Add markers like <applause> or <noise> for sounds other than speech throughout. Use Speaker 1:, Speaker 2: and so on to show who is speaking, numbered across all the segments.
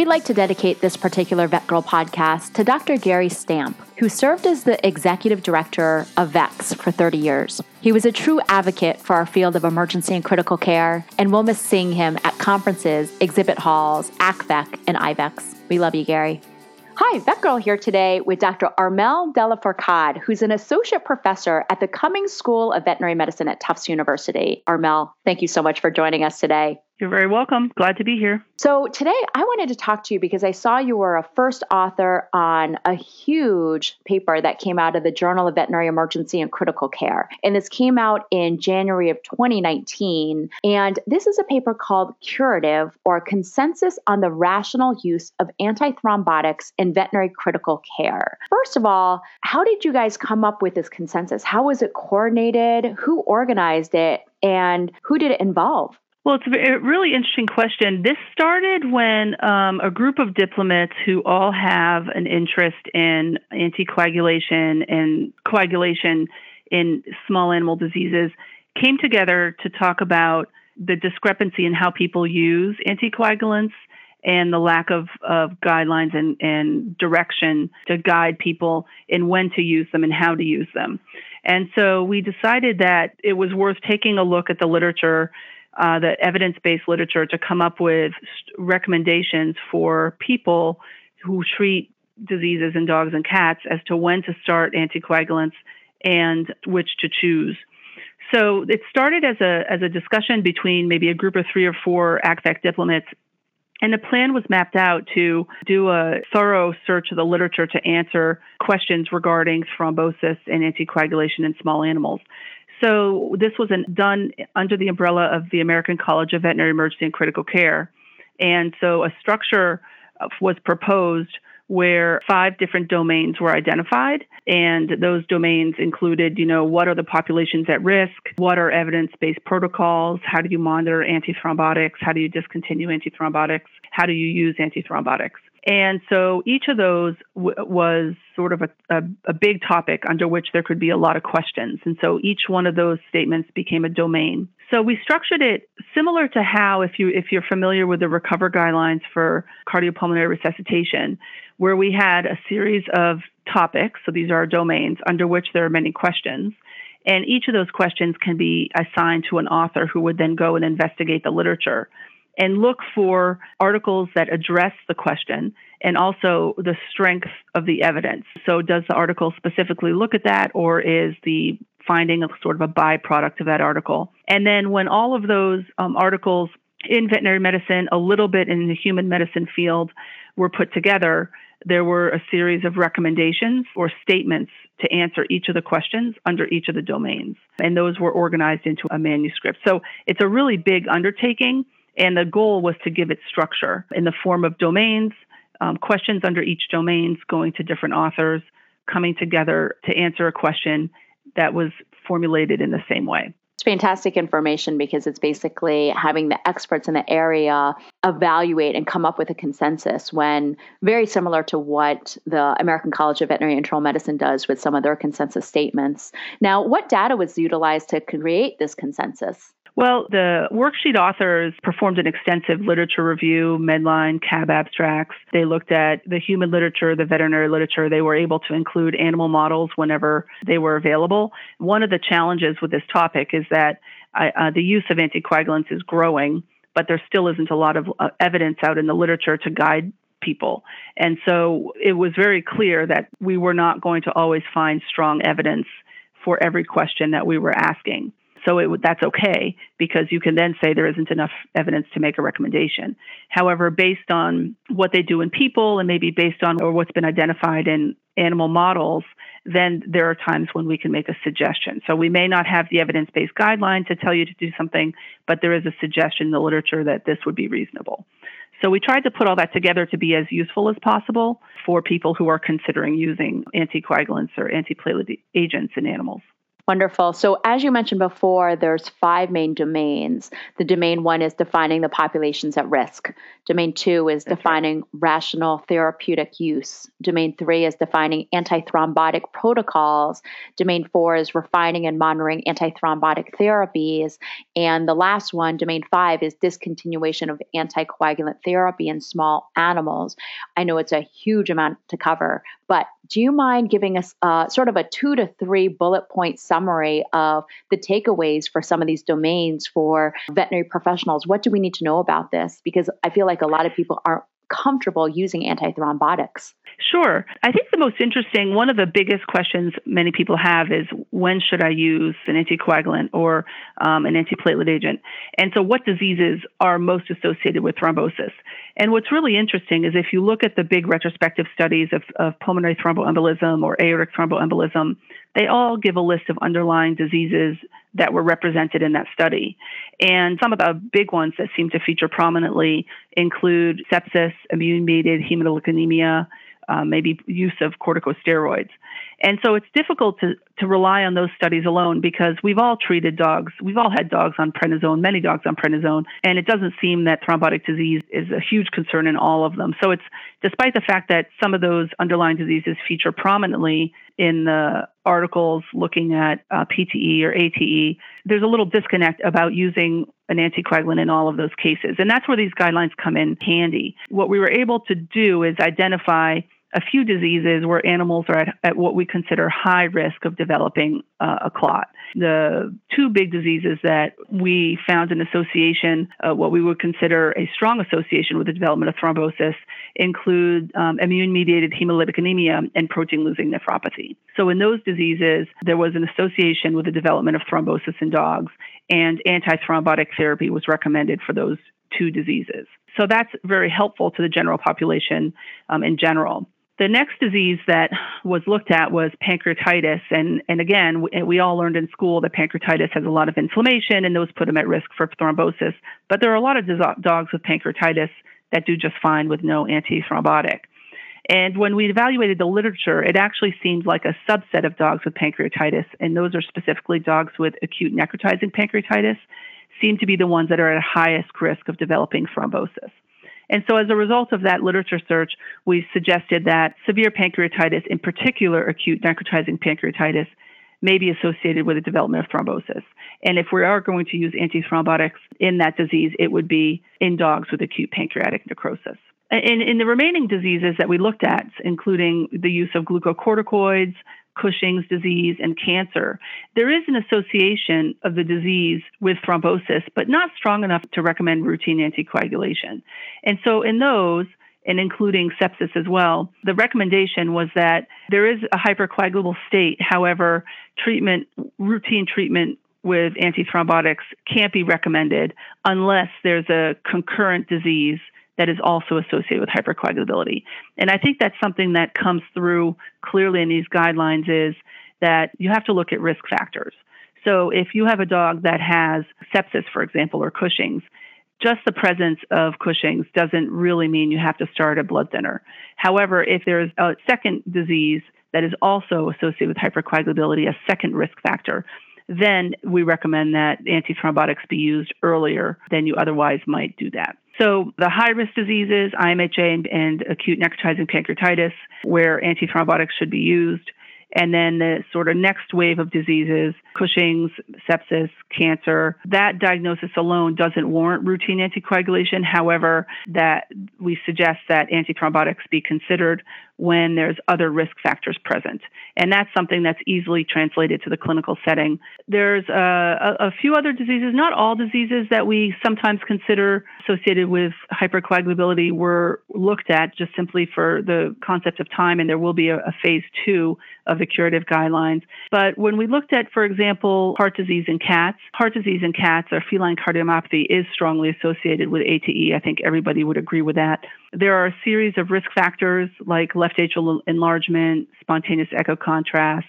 Speaker 1: We'd like to dedicate this particular VETgirl podcast to Dr. Gary Stamp, who served as the executive director of VECCS for 30 years. He was a true advocate for our field of emergency and critical care, and we'll miss seeing him at conferences, exhibit halls, ACVECC, and IVECCS. We love you, Gary. Hi, VETgirl here today with Dr. Armelle de Laforcade, who's an associate professor at the Cummings School of Veterinary Medicine at Tufts University. Armelle, thank you so much for joining us today.
Speaker 2: You're very welcome. Glad to be here.
Speaker 1: So, today I wanted to talk to you because I saw you were a first author on a huge paper that came out of the Journal of Veterinary Emergency and Critical Care. And this came out in January of 2019. And this is a paper called Curative or Consensus on the Rational Use of Antithrombotics in Veterinary Critical Care. First of all, how did you guys come up with this consensus? How was it coordinated? Who organized it? And who did it involve?
Speaker 2: Well, it's a really interesting question. This started when um, a group of diplomats who all have an interest in anticoagulation and coagulation in small animal diseases came together to talk about the discrepancy in how people use anticoagulants and the lack of, of guidelines and, and direction to guide people in when to use them and how to use them. And so we decided that it was worth taking a look at the literature uh, the evidence based literature to come up with recommendations for people who treat diseases in dogs and cats as to when to start anticoagulants and which to choose. So it started as a as a discussion between maybe a group of three or four ACVECC diplomats, and the plan was mapped out to do a thorough search of the literature to answer questions regarding thrombosis and anticoagulation in small animals. So this was an, done under the umbrella of the American College of Veterinary Emergency and Critical Care. And so a structure uh, was proposed where five different domains were identified. And those domains included you know what are the populations at risk? What are evidence-based protocols? How do you monitor antithrombotics? How do you discontinue antithrombotics? How do you use antithrombotics and so each of those w- was sort of a, a, a, big topic under which there could be a lot of questions. And so each one of those statements became a domain. So we structured it similar to how, if you if you're familiar with the Recover guidelines for cardiopulmonary resuscitation, where we had a series of topics. So these are domains under which there are many questions. And each of those questions can be assigned to an author who would then go and investigate the literature and look for articles that address the question and also the strength of the evidence. So, does the article specifically look at that, or is the finding a sort of a byproduct of that article? And then, when all of those um, articles in veterinary medicine, a little bit in the human medicine field, were put together, there were a series of recommendations or statements to answer each of the questions under each of the domains. And those were organized into a manuscript. So it's a really big undertaking. And the goal was to give it structure in the form of domains, um, questions under each domains going to different authors, coming together to answer a question that was formulated in the same way.
Speaker 1: It's fantastic information because it's basically having the experts in the area evaluate and come up with a consensus when very similar to what the American College of Veterinary Internal Medicine does with some of their consensus statements. Now, what data was utilized to create this consensus?
Speaker 2: Well, the worksheet authors performed an extensive literature review, Medline, CAB abstracts. They looked at the human literature, the veterinary literature. They were able to include animal models whenever they were available. One of the challenges with this topic is that uh, the use of anticoagulants is growing, but there still isn't a lot of uh, evidence out in the literature to guide people. And so it was very clear that we were not going to always find strong evidence for every question that we were asking. So it, that's okay because you can then say there isn't enough evidence to make a recommendation. However, based on what they do in people and maybe based on or what's been identified in animal models, then there are times when we can make a suggestion. So we may not have the evidence-based guideline to tell you to do something, but there is a suggestion in the literature that this would be reasonable. So we tried to put all that together to be as useful as possible for people who are considering using anticoagulants or antiplatelet agents in animals.
Speaker 1: Wonderful. So, as you mentioned before, there's five main domains. The domain one is defining the populations at risk. Domain two is That's defining right. rational therapeutic use. Domain three is defining antithrombotic protocols. Domain four is refining and monitoring antithrombotic therapies. And the last one, domain five, is discontinuation of anticoagulant therapy in small animals. I know it's a huge amount to cover, but do you mind giving us uh, sort of a two to three bullet point summary of the takeaways for some of these domains for veterinary professionals? What do we need to know about this? Because I feel like a lot of people aren't comfortable using antithrombotics?
Speaker 2: Sure. I think the most interesting, one of the biggest questions many people have is when should I use an anticoagulant or um, an antiplatelet agent? And so, what diseases are most associated with thrombosis? And what's really interesting is if you look at the big retrospective studies of, of pulmonary thromboembolism or aortic thromboembolism, they all give a list of underlying diseases that were represented in that study. And some of the big ones that seem to feature prominently include sepsis, immune mediated hemolytic anemia, uh, maybe use of corticosteroids. And so it's difficult to, to rely on those studies alone because we've all treated dogs. We've all had dogs on prednisone, many dogs on prednisone, and it doesn't seem that thrombotic disease is a huge concern in all of them. So it's despite the fact that some of those underlying diseases feature prominently in the articles looking at uh, PTE or ATE, there's a little disconnect about using an anticoagulant in all of those cases. And that's where these guidelines come in handy. What we were able to do is identify a few diseases where animals are at, at what we consider high risk of developing uh, a clot. The two big diseases that we found an association, uh, what we would consider a strong association with the development of thrombosis, include um, immune mediated hemolytic anemia and protein losing nephropathy. So, in those diseases, there was an association with the development of thrombosis in dogs, and antithrombotic therapy was recommended for those two diseases. So, that's very helpful to the general population um, in general. The next disease that was looked at was pancreatitis. And, and again, we, we, all learned in school that pancreatitis has a lot of inflammation and those put them at risk for thrombosis. But there are a lot of dogs with pancreatitis that do just fine with no antithrombotic. And when we evaluated the literature, it actually seemed like a subset of dogs with pancreatitis, and those are specifically dogs with acute necrotizing pancreatitis, seem to be the ones that are at highest risk of developing thrombosis. And so, as a result of that literature search, we suggested that severe pancreatitis, in particular acute necrotizing pancreatitis, may be associated with the development of thrombosis. And if we are going to use antithrombotics in that disease, it would be in dogs with acute pancreatic necrosis. In, in the remaining diseases that we looked at, including the use of glucocorticoids, Cushing's disease, and cancer. There is an association of the disease with thrombosis, but not strong enough to recommend routine anticoagulation. And so, in those, and including sepsis as well, the recommendation was that there is a hypercoagulable state. However, treatment, routine treatment with antithrombotics can't be recommended unless there's a concurrent disease that is also associated with hypercoagulability. And I think that's something that comes through clearly in these guidelines is that you have to look at risk factors. So if you have a dog that has sepsis, for example, or Cushing's, just the presence of Cushing's doesn't really mean you have to start a blood thinner. However, if there's a second disease that is also associated with hypercoagulability, a second risk factor, then we recommend that antithrombotics be used earlier than you otherwise might do that. So the high risk diseases, IMHA and, and acute necrotizing pancreatitis, where antithrombotics should be used. And then the sort of next wave of diseases, Cushing's, sepsis, cancer, that diagnosis alone doesn't warrant routine anticoagulation. However, that we suggest that antithrombotics be considered when there's other risk factors present. And that's something that's easily translated to the clinical setting. There's uh, a, a, few other diseases, not all diseases that we sometimes consider associated with hypercoagulability were looked at just simply for the concept of time, and there will be a, a phase two of the curative guidelines. But when we looked at, for example, heart disease in cats, heart disease in cats or feline cardiomyopathy is strongly associated with ATE. I think everybody would agree with that. There are a series of risk factors like left atrial enlargement, spontaneous echo contrast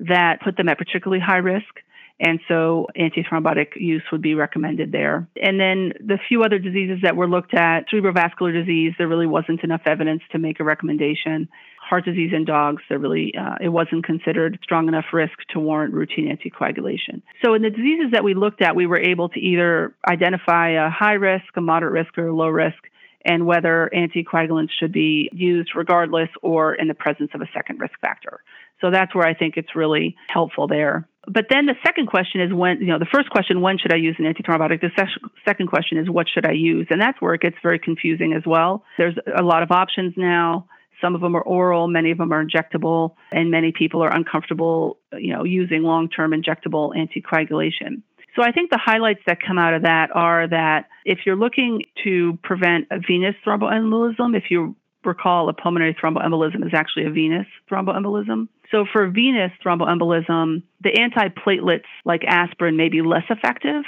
Speaker 2: that put them at particularly high risk. And so antithrombotic use would be recommended there. And then the few other diseases that were looked at, cerebrovascular disease, there really wasn't enough evidence to make a recommendation. Heart disease in dogs, there really uh, it wasn't considered strong enough risk to warrant routine anticoagulation. So in the diseases that we looked at, we were able to either identify a high risk, a moderate risk, or a low risk, and whether anticoagulants should be used regardless or in the presence of a second risk factor. So that's where I think it's really helpful there. But then the second question is when, you know, the first question, when should I use an antithrombotic? The second question is, what should I use? And that's where it gets very confusing as well. There's a lot of options now. Some of them are oral, many of them are injectable, and many people are uncomfortable, you know, using long-term injectable anticoagulation. So I think the highlights that come out of that are that if you're looking to prevent a venous thromboembolism, if you recall, a pulmonary thromboembolism is actually a venous thromboembolism. So for venous thromboembolism, the antiplatelets like aspirin may be less effective.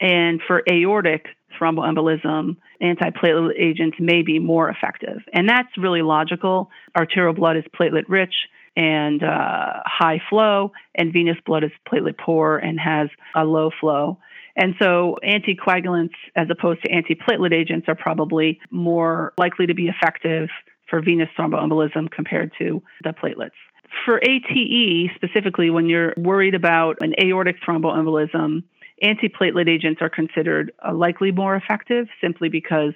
Speaker 2: And for aortic thromboembolism, antiplatelet agents may be more effective. And that's really logical. Arterial blood is platelet rich and uh, high flow, and venous blood is platelet poor and has a low flow. And so anticoagulants, as opposed to antiplatelet agents, are probably more likely to be effective for venous thromboembolism compared to the platelets. For ATE, specifically, when you're worried about an aortic thromboembolism, antiplatelet agents are considered uh, likely more effective simply because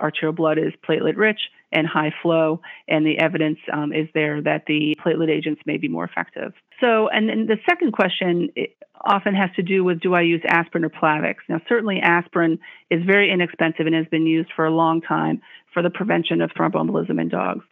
Speaker 2: arterial blood is platelet rich and high flow, and the evidence um, is there that the platelet agents may be more effective. So, and then the second question often has to do with do I use aspirin or Plavix? Now, certainly aspirin is very inexpensive and has been used for a long time for the prevention of thromboembolism in dogs.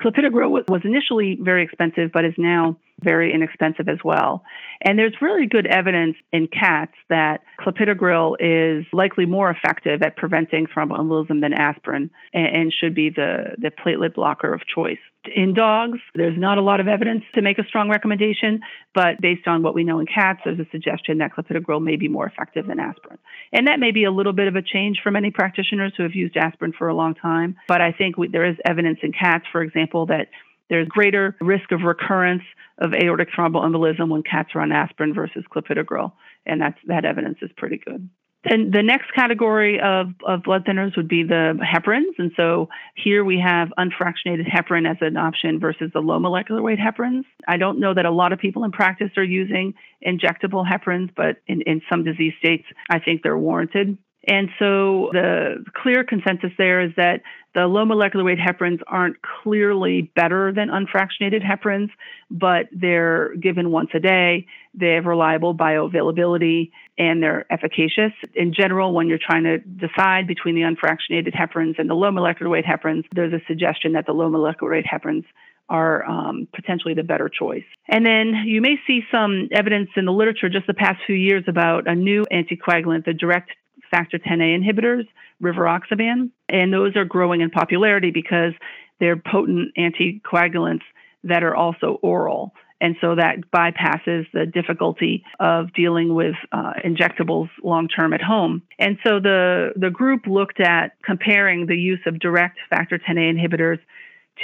Speaker 2: Clopidogrel was initially very expensive, but is now very inexpensive as well. And there's really good evidence in cats that clopidogrel is likely more effective at preventing thromboembolism than aspirin and, should be the, the platelet blocker of choice. In dogs, there's not a lot of evidence to make a strong recommendation, but based on what we know in cats, there's a suggestion that clopidogrel may be more effective than aspirin. And that may be a little bit of a change for many practitioners who have used aspirin for a long time, but I think we, there is evidence in cats, for example, that there's greater risk of recurrence of aortic thromboembolism when cats are on aspirin versus clopidogrel, and that's that evidence is pretty good. And the next category of, of blood thinners would be the heparins. And so here we have unfractionated heparin as an option versus the low molecular weight heparins. I don't know that a lot of people in practice are using injectable heparins, but in, in some disease states, I think they're warranted. And so the clear consensus there is that the low molecular weight heparins aren't clearly better than unfractionated heparins, but they're given once a day. They have reliable bioavailability and they're efficacious. In general, when you're trying to decide between the unfractionated heparins and the low molecular weight heparins, there's a suggestion that the low molecular weight heparins are um, potentially the better choice. And then you may see some evidence in the literature just the past few years about a new anticoagulant, the direct factor 10A inhibitors, rivaroxaban, and those are growing in popularity because they're potent anticoagulants that are also oral. And so that bypasses the difficulty of dealing with uh, injectables long term at home. And so the, the group looked at comparing the use of direct factor 10A inhibitors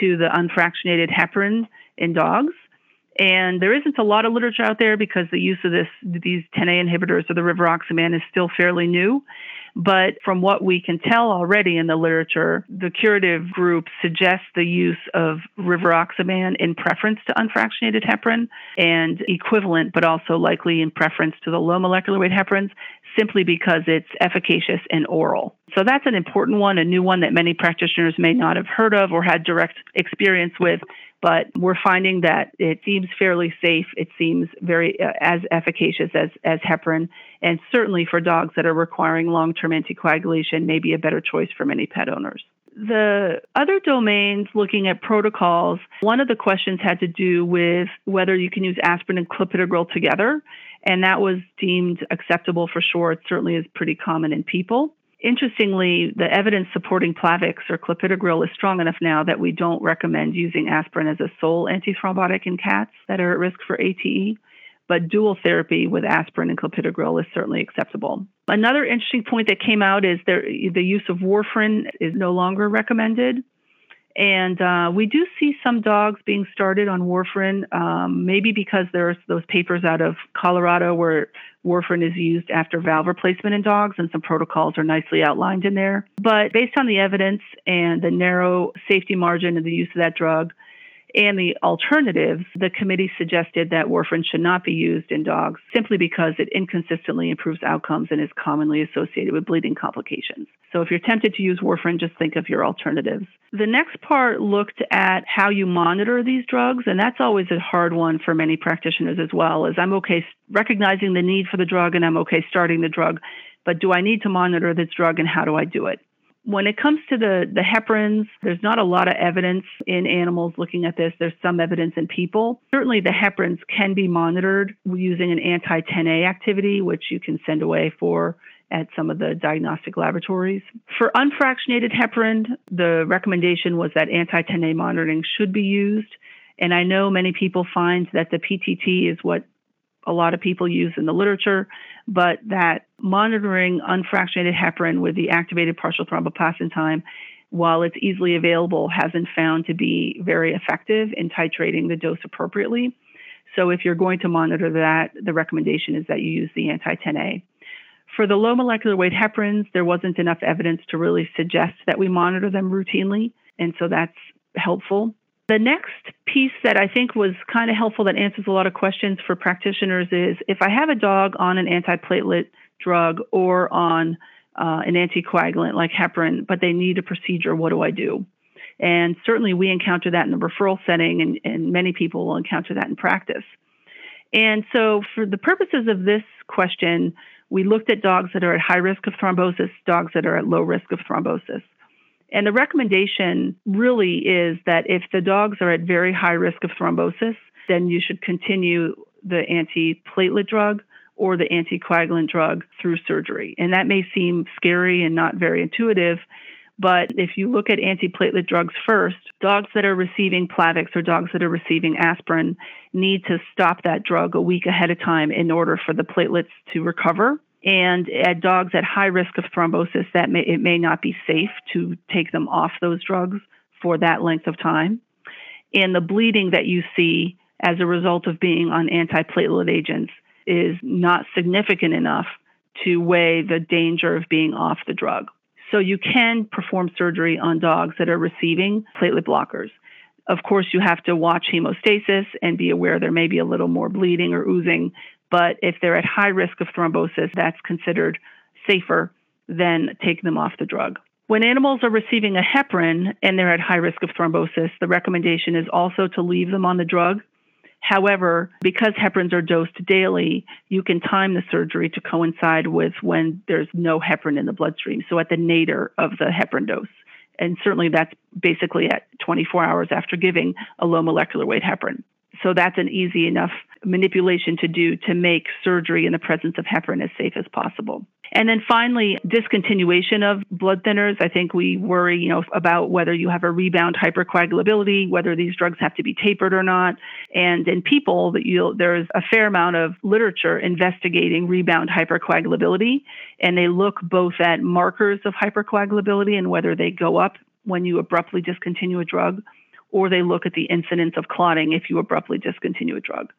Speaker 2: to the unfractionated heparin in dogs. And there isn't a lot of literature out there because the use of this these 10A inhibitors or the rivaroxaban is still fairly new. But from what we can tell already in the literature, the curative group suggests the use of rivaroxaban in preference to unfractionated heparin and equivalent, but also likely in preference to the low molecular weight heparins, simply because it's efficacious and oral. So that's an important one, a new one that many practitioners may not have heard of or had direct experience with but we're finding that it seems fairly safe. It seems very uh, as efficacious as, as heparin, and certainly for dogs that are requiring long-term anticoagulation, may be a better choice for many pet owners. The other domains looking at protocols, one of the questions had to do with whether you can use aspirin and clopidogrel together, and that was deemed acceptable for sure. It certainly is pretty common in people. Interestingly, the evidence supporting Plavix or clopidogrel is strong enough now that we don't recommend using aspirin as a sole antithrombotic in cats that are at risk for ATE, but dual therapy with aspirin and clopidogrel is certainly acceptable. Another interesting point that came out is there, the use of warfarin is no longer recommended. And uh, we do see some dogs being started on warfarin, um, maybe because there's those papers out of Colorado where warfarin is used after valve replacement in dogs, and some protocols are nicely outlined in there. But based on the evidence and the narrow safety margin of the use of that drug, and the alternatives, the committee suggested that warfarin should not be used in dogs simply because it inconsistently improves outcomes and is commonly associated with bleeding complications. So if you're tempted to use warfarin, just think of your alternatives. The next part looked at how you monitor these drugs, and that's always a hard one for many practitioners as well. As I'm okay recognizing the need for the drug and I'm okay starting the drug, but do I need to monitor this drug and how do I do it? When it comes to the, the heparins, there's not a lot of evidence in animals looking at this. There's some evidence in people. Certainly, the heparins can be monitored using an anti 10A activity, which you can send away for at some of the diagnostic laboratories. For unfractionated heparin, the recommendation was that anti 10A monitoring should be used. And I know many people find that the PTT is what a lot of people use in the literature, but that monitoring unfractionated heparin with the activated partial thromboplastin time, while it's easily available, hasn't found to be very effective in titrating the dose appropriately. So if you're going to monitor that, the recommendation is that you use the anti-10A. For the low molecular weight heparins, there wasn't enough evidence to really suggest that we monitor them routinely, and so that's helpful. The next piece that I think was kind of helpful that answers a lot of questions for practitioners is if I have a dog on an antiplatelet drug or on uh, an anticoagulant like heparin, but they need a procedure, what do I do? And certainly we encounter that in the referral setting, and, and many people will encounter that in practice. And so, for the purposes of this question, we looked at dogs that are at high risk of thrombosis, dogs that are at low risk of thrombosis. And the recommendation really is that if the dogs are at very high risk of thrombosis, then you should continue the antiplatelet drug or the anticoagulant drug through surgery. And that may seem scary and not very intuitive, but if you look at antiplatelet drugs first, dogs that are receiving Plavix or dogs that are receiving aspirin need to stop that drug a week ahead of time in order for the platelets to recover and at dogs at high risk of thrombosis, that may, it may not be safe to take them off those drugs for that length of time. And the bleeding that you see as a result of being on antiplatelet agents is not significant enough to weigh the danger of being off the drug. So you can perform surgery on dogs that are receiving platelet blockers. Of course, you have to watch hemostasis and be aware there may be a little more bleeding or oozing but if they're at high risk of thrombosis, that's considered safer than taking them off the drug. When animals are receiving a heparin and they're at high risk of thrombosis, the recommendation is also to leave them on the drug. However, because heparins are dosed daily, you can time the surgery to coincide with when there's no heparin in the bloodstream, so at the nadir of the heparin dose. And certainly that's basically at 24 hours after giving a low molecular weight heparin. So that's an easy enough manipulation to do to make surgery in the presence of heparin as safe as possible. And then finally, discontinuation of blood thinners. I think we worry, you know, about whether you have a rebound hypercoagulability, whether these drugs have to be tapered or not. And in people, that you there's a fair amount of literature investigating rebound hypercoagulability, and they look both at markers of hypercoagulability and whether they go up when you abruptly discontinue a drug or they look at the incidence of clotting if you abruptly discontinue a drug.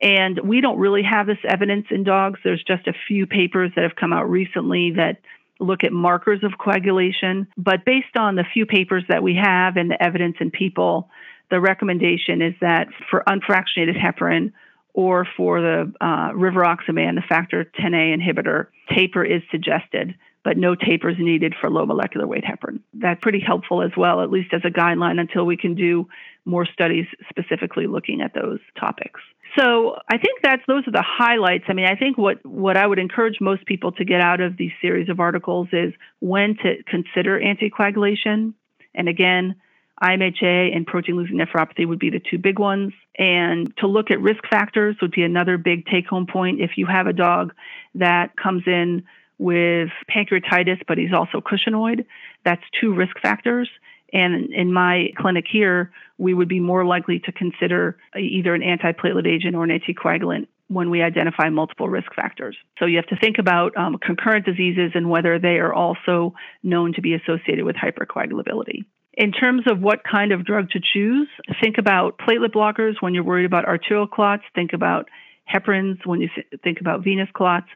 Speaker 2: And we don't really have this evidence in dogs. There's just a few papers that have come out recently that look at markers of coagulation. But based on the few papers that we have and the evidence in people, the recommendation is that for unfractionated heparin or for the uh, rivaroxaban, the factor 10A inhibitor, taper is suggested but no tapers needed for low molecular weight heparin. That's pretty helpful as well, at least as a guideline until we can do more studies specifically looking at those topics. So I think that's those are the highlights. I mean, I think what what I would encourage most people to get out of these series of articles is when to consider anticoagulation. And again, IMHA and protein losing nephropathy would be the two big ones. And to look at risk factors would be another big take home point. If you have a dog that comes in with pancreatitis, but he's also cushingoid. That's two risk factors. And in my clinic here, we would be more likely to consider either an antiplatelet agent or an anticoagulant when we identify multiple risk factors. So you have to think about um, concurrent diseases and whether they are also known to be associated with hypercoagulability. In terms of what kind of drug to choose, think about platelet blockers when you're worried about arterial clots. Think about heparins when you think about venous clots.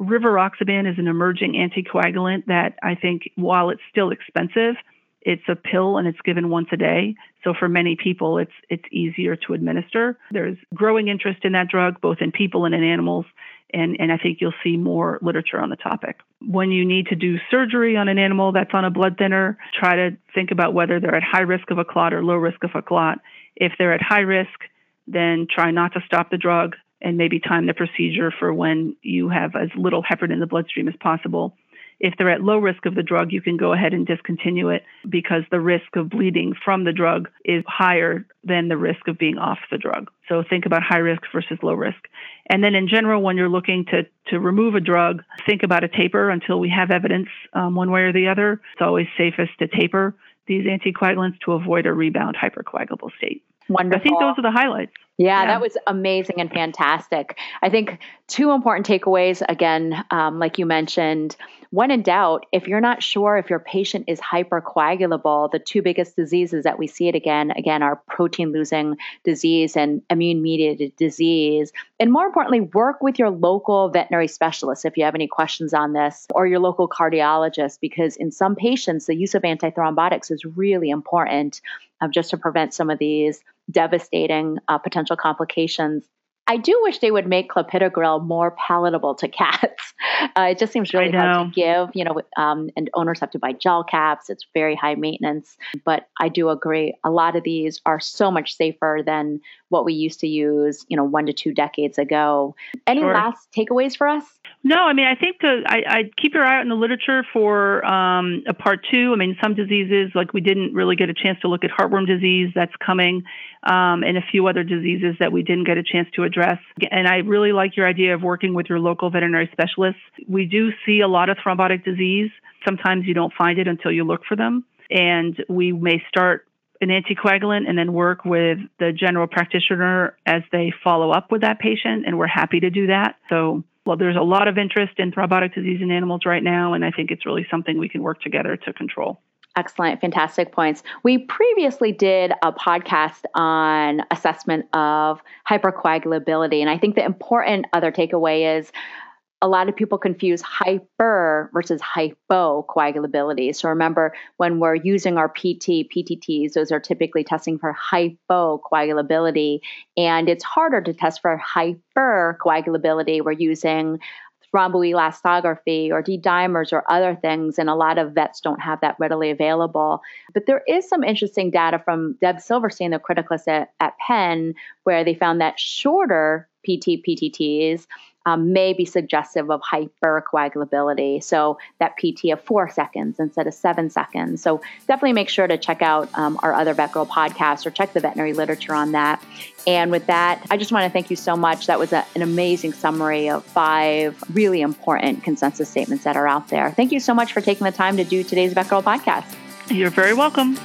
Speaker 2: Rivaroxaban is an emerging anticoagulant that I think, while it's still expensive, it's a pill and it's given once a day. So for many people, it's it's easier to administer. There's growing interest in that drug, both in people and in animals, and, and I think you'll see more literature on the topic. When you need to do surgery on an animal that's on a blood thinner, try to think about whether they're at high risk of a clot or low risk of a clot. If they're at high risk, then try not to stop the drug and maybe time the procedure for when you have as little heparin in the bloodstream as possible. If they're at low risk of the drug, you can go ahead and discontinue it because the risk of bleeding from the drug is higher than the risk of being off the drug. So think about high risk versus low risk. And then in general, when you're looking to, to remove a drug, think about a taper until we have evidence um, one way or the other. It's always safest to taper these anticoagulants to avoid a rebound hypercoagulable state.
Speaker 1: Wonderful.
Speaker 2: I think those are the highlights.
Speaker 1: Yeah, yeah, that was amazing and fantastic. I think two important takeaways again, um, like you mentioned, when in doubt, if you're not sure if your patient is hypercoagulable, the two biggest diseases that we see it again, again, are protein losing disease and immune mediated disease. And more importantly, work with your local veterinary specialist if you have any questions on this or your local cardiologist, because in some patients, the use of antithrombotics is really important uh, just to prevent some of these devastating uh, potential complications I do wish they would make clopidogrel more palatable to cats. <laughs> Uh, it just seems really hard to give, you know, um, and owners have to buy gel caps. It's very high maintenance. But I do agree, a lot of these are so much safer than what we used to use, you know, one to two decades ago. Any sure. last takeaways for us?
Speaker 2: No, I mean, I think the, I, I keep your eye out in the literature for um, a part two. I mean, some diseases, like we didn't really get a chance to look at heartworm disease that's coming, um, and a few other diseases that we didn't get a chance to address. And I really like your idea of working with your local veterinary specialists. We do see a lot of thrombotic disease. Sometimes you don't find it until you look for them. And we may start an anticoagulant and then work with the general practitioner as they follow up with that patient. And we're happy to do that. So, well, there's a lot of interest in thrombotic disease in animals right now. And I think it's really something we can work together to control.
Speaker 1: Excellent, fantastic points. We previously did a podcast on assessment of hypercoagulability. And I think the important other takeaway is a lot of people confuse hyper versus hypocoagulability. So remember, when we're using our PT, PTTs, those are typically testing for hypocoagulability. And it's harder to test for hypercoagulability. We're using thromboelastography or D-dimers or other things, and a lot of vets don't have that readily available. But there is some interesting data from Deb Silverstein, the criticalist at, at Penn, where they found that shorter PT PTTs um, may be suggestive of hypercoagulability. So that PT of four seconds instead of seven seconds. So definitely make sure to check out um, our other VETgirl podcasts or check the veterinary literature on that. And with that, I just want to thank you so much. That was a, an amazing summary of five really important consensus statements that are out there. Thank you so much for taking the time to do today's VETgirl podcast.
Speaker 2: You're very welcome.